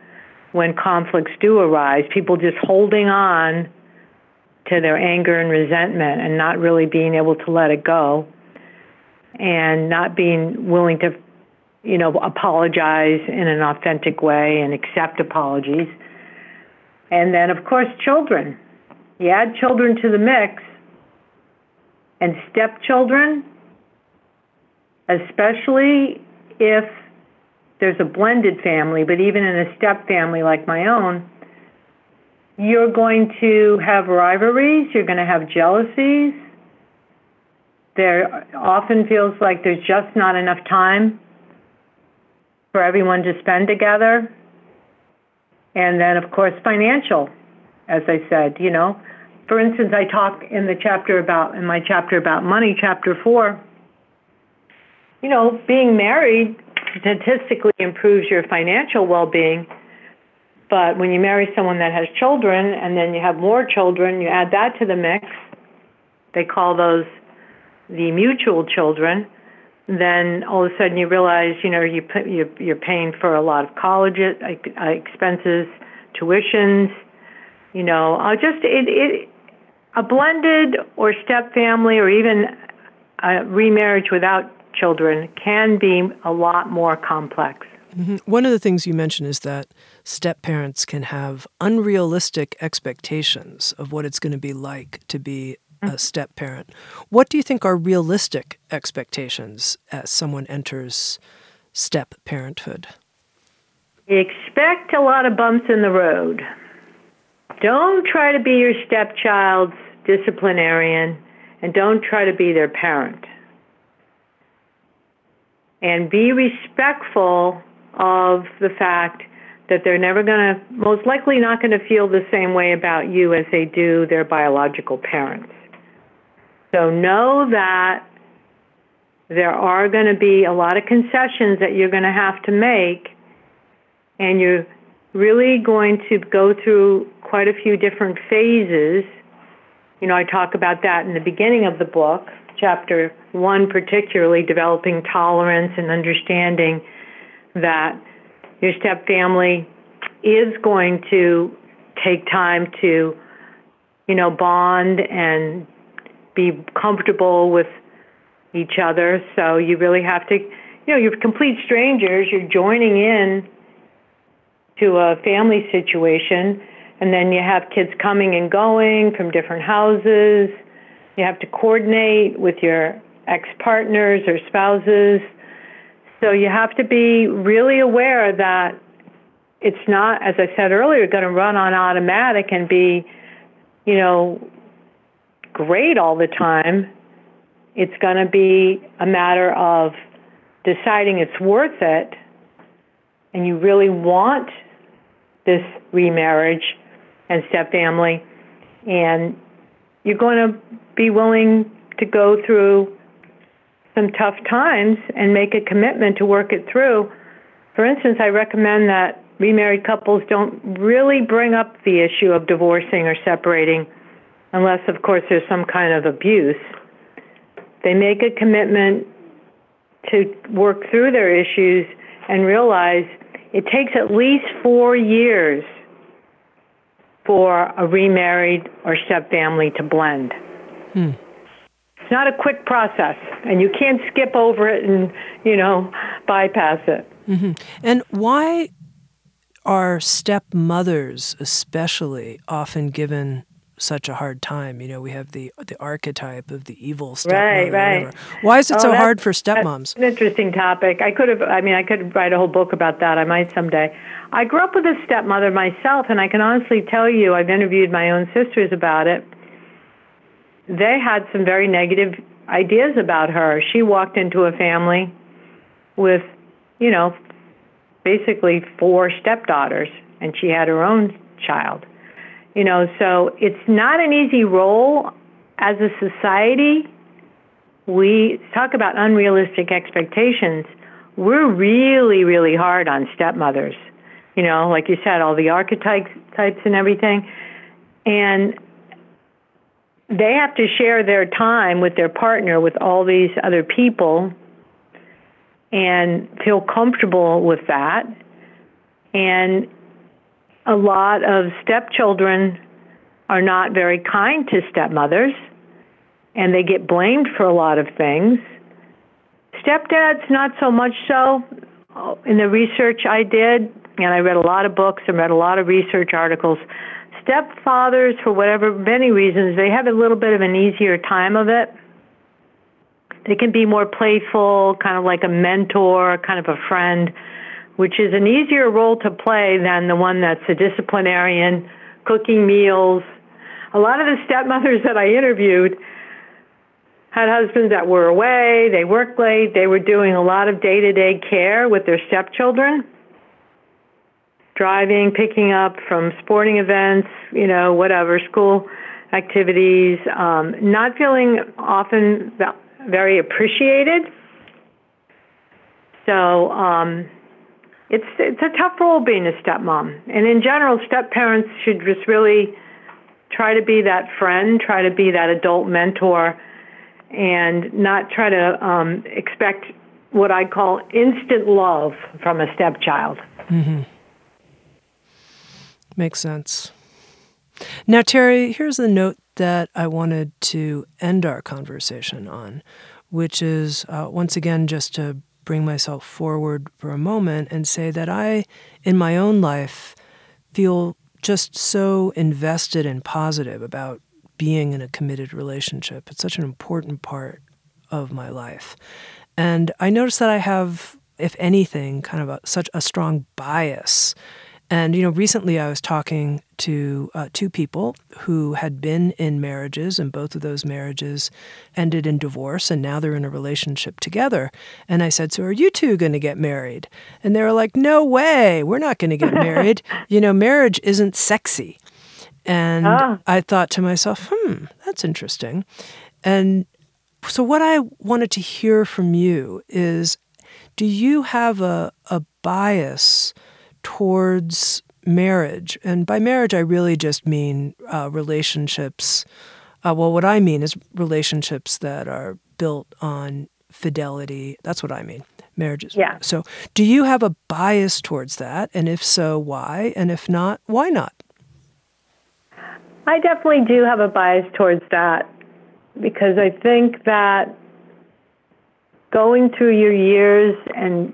when conflicts do arise, people just holding on to their anger and resentment and not really being able to let it go and not being willing to you know apologize in an authentic way and accept apologies. And then of course children you add children to the mix and stepchildren especially if there's a blended family, but even in a step family like my own, you're going to have rivalries, you're going to have jealousies. There often feels like there's just not enough time for everyone to spend together. And then, of course, financial, as I said, you know. For instance, I talk in the chapter about, in my chapter about money, chapter four, you know, being married statistically improves your financial well being. But when you marry someone that has children and then you have more children, you add that to the mix, they call those the mutual children, then all of a sudden you realize, you know, you put, you, you're paying for a lot of college uh, expenses, tuitions, you know, uh, just it, it, a blended or step family or even a remarriage without children can be a lot more complex. Mm-hmm. One of the things you mentioned is that step parents can have unrealistic expectations of what it's going to be like to be a mm-hmm. step parent. What do you think are realistic expectations as someone enters step parenthood? Expect a lot of bumps in the road. Don't try to be your stepchild's disciplinarian and don't try to be their parent and be respectful of the fact that they're never going to, most likely not going to feel the same way about you as they do their biological parents. So know that there are going to be a lot of concessions that you're going to have to make, and you're really going to go through quite a few different phases. You know, I talk about that in the beginning of the book chapter one, particularly developing tolerance and understanding that your step family is going to take time to, you know, bond and be comfortable with each other. So you really have to, you know, you're complete strangers. You're joining in to a family situation, and then you have kids coming and going from different houses you have to coordinate with your ex partners or spouses. So you have to be really aware that it's not, as I said earlier, going to run on automatic and be, you know, great all the time. It's going to be a matter of deciding it's worth it and you really want this remarriage and step family and you're going to be willing to go through some tough times and make a commitment to work it through. For instance, I recommend that remarried couples don't really bring up the issue of divorcing or separating unless, of course, there's some kind of abuse. They make a commitment to work through their issues and realize it takes at least four years for a remarried or stepfamily to blend. Hmm. It's not a quick process, and you can't skip over it and, you know, bypass it. Mm-hmm. And why are stepmothers, especially, often given such a hard time? You know, we have the the archetype of the evil stepmother. Right, right. Why is it oh, so hard for stepmoms? an interesting topic. I could have. I mean, I could write a whole book about that. I might someday. I grew up with a stepmother myself, and I can honestly tell you, I've interviewed my own sisters about it. They had some very negative ideas about her. She walked into a family with, you know, basically four stepdaughters, and she had her own child. You know, so it's not an easy role as a society. We talk about unrealistic expectations. We're really, really hard on stepmothers. You know, like you said, all the archetypes types and everything. And they have to share their time with their partner with all these other people and feel comfortable with that. And a lot of stepchildren are not very kind to stepmothers, and they get blamed for a lot of things. Stepdads, not so much so. In the research I did, and I read a lot of books and read a lot of research articles, stepfathers, for whatever many reasons, they have a little bit of an easier time of it. They can be more playful, kind of like a mentor, kind of a friend, which is an easier role to play than the one that's a disciplinarian, cooking meals. A lot of the stepmothers that I interviewed had husbands that were away, they worked late, they were doing a lot of day to day care with their stepchildren driving, picking up from sporting events, you know, whatever, school activities, um, not feeling often very appreciated. So um, it's it's a tough role being a stepmom, and in general, step parents should just really try to be that friend, try to be that adult mentor, and not try to um, expect what I call instant love from a stepchild. Mm-hmm. Makes sense. Now, Terry, here's a note that I wanted to end our conversation on, which is uh, once again just to bring myself forward for a moment and say that I, in my own life, feel just so invested and positive about being in a committed relationship. It's such an important part of my life. And I notice that I have, if anything, kind of a, such a strong bias and, you know, recently I was talking to uh, two people who had been in marriages, and both of those marriages ended in divorce, and now they're in a relationship together. And I said, So are you two going to get married? And they were like, No way, we're not going to get married. you know, marriage isn't sexy. And ah. I thought to myself, Hmm, that's interesting. And so, what I wanted to hear from you is do you have a, a bias? Towards marriage. And by marriage, I really just mean uh, relationships. Uh, well, what I mean is relationships that are built on fidelity. That's what I mean. Marriages. Yeah. So, do you have a bias towards that? And if so, why? And if not, why not? I definitely do have a bias towards that because I think that going through your years and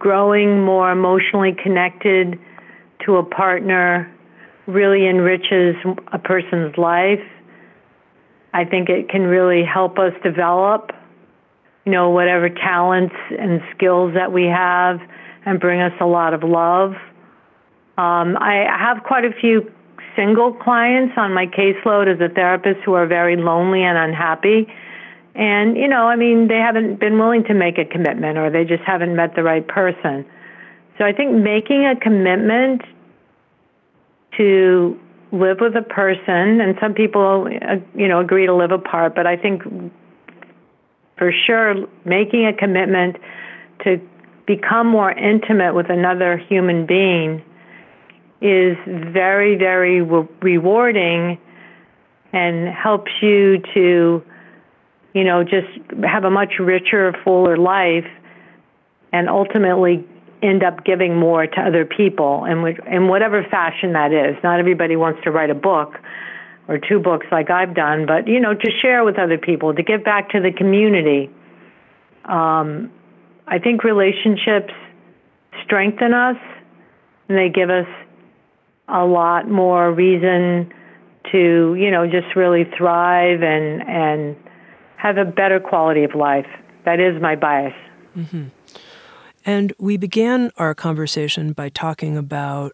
growing more emotionally connected to a partner really enriches a person's life. I think it can really help us develop, you know, whatever talents and skills that we have and bring us a lot of love. Um, I have quite a few single clients on my caseload as a therapist who are very lonely and unhappy. And, you know, I mean, they haven't been willing to make a commitment or they just haven't met the right person. So I think making a commitment to live with a person, and some people, uh, you know, agree to live apart, but I think for sure making a commitment to become more intimate with another human being is very, very re- rewarding and helps you to, you know, just have a much richer, fuller life and ultimately end up giving more to other people in, in whatever fashion that is. Not everybody wants to write a book or two books like I've done, but, you know, to share with other people, to give back to the community. Um, I think relationships strengthen us and they give us a lot more reason to, you know, just really thrive and and have a better quality of life. That is my bias. Mm-hmm. And we began our conversation by talking about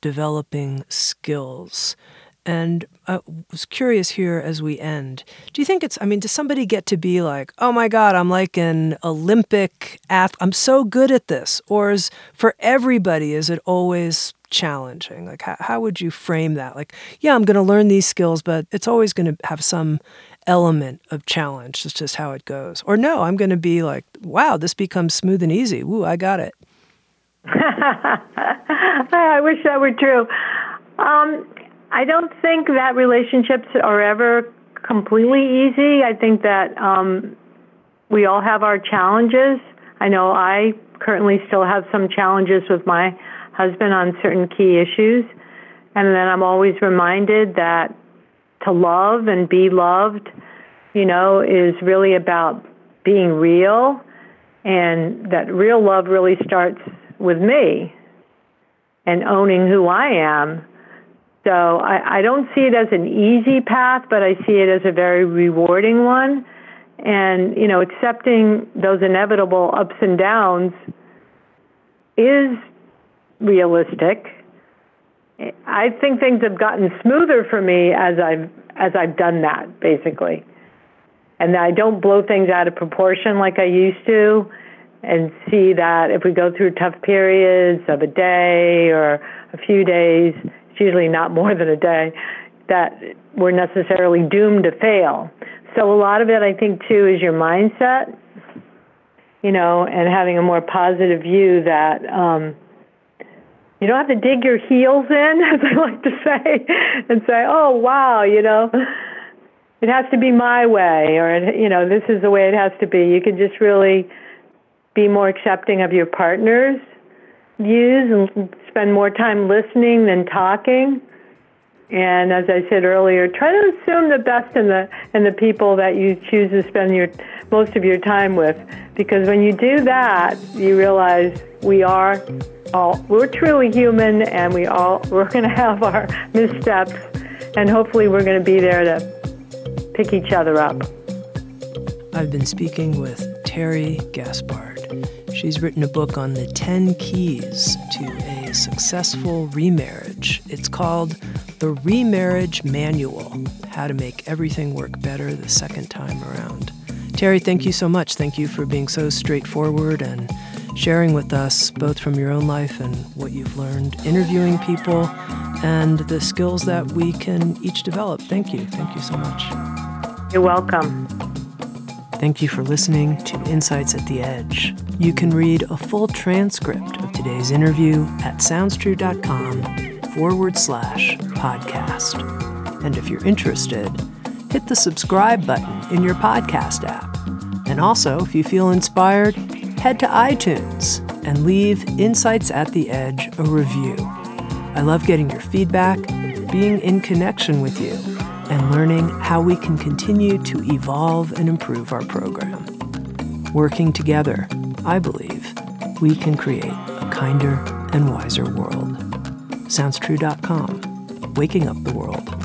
developing skills. And I was curious here as we end. Do you think it's, I mean, does somebody get to be like, oh my God, I'm like an Olympic athlete, I'm so good at this? Or is for everybody, is it always challenging? Like, how, how would you frame that? Like, yeah, I'm going to learn these skills, but it's always going to have some element of challenge. It's just how it goes. Or no, I'm going to be like, wow, this becomes smooth and easy. Woo, I got it. I wish that were true. Um, I don't think that relationships are ever completely easy. I think that um, we all have our challenges. I know I currently still have some challenges with my husband on certain key issues. And then I'm always reminded that to love and be loved, you know, is really about being real and that real love really starts with me and owning who I am. So I, I don't see it as an easy path, but I see it as a very rewarding one. And, you know, accepting those inevitable ups and downs is realistic. I think things have gotten smoother for me as I've as I've done that basically. And I don't blow things out of proportion like I used to and see that if we go through tough periods of a day or a few days, it's usually not more than a day, that we're necessarily doomed to fail. So a lot of it I think too is your mindset, you know, and having a more positive view that um, you don't have to dig your heels in, as I like to say, and say, "Oh, wow, you know, it has to be my way," or you know, this is the way it has to be. You can just really be more accepting of your partner's views and spend more time listening than talking. And as I said earlier, try to assume the best in the in the people that you choose to spend your most of your time with, because when you do that, you realize we are all we're truly human and we all we're going to have our missteps and hopefully we're going to be there to pick each other up. I've been speaking with Terry Gaspard. She's written a book on the 10 keys to a successful remarriage. It's called The Remarriage Manual How to Make Everything Work Better the Second Time Around. Terry, thank you so much. Thank you for being so straightforward and sharing with us both from your own life and what you've learned, interviewing people, and the skills that we can each develop. Thank you. Thank you so much. You're welcome. Thank you for listening to Insights at the Edge. You can read a full transcript of today's interview at soundstrue.com forward slash podcast. And if you're interested, hit the subscribe button in your podcast app. And also, if you feel inspired, head to iTunes and leave Insights at the Edge a review. I love getting your feedback, being in connection with you, and learning how we can continue to evolve and improve our program. Working together, I believe, we can create a kinder and wiser world. SoundsTrue.com, waking up the world.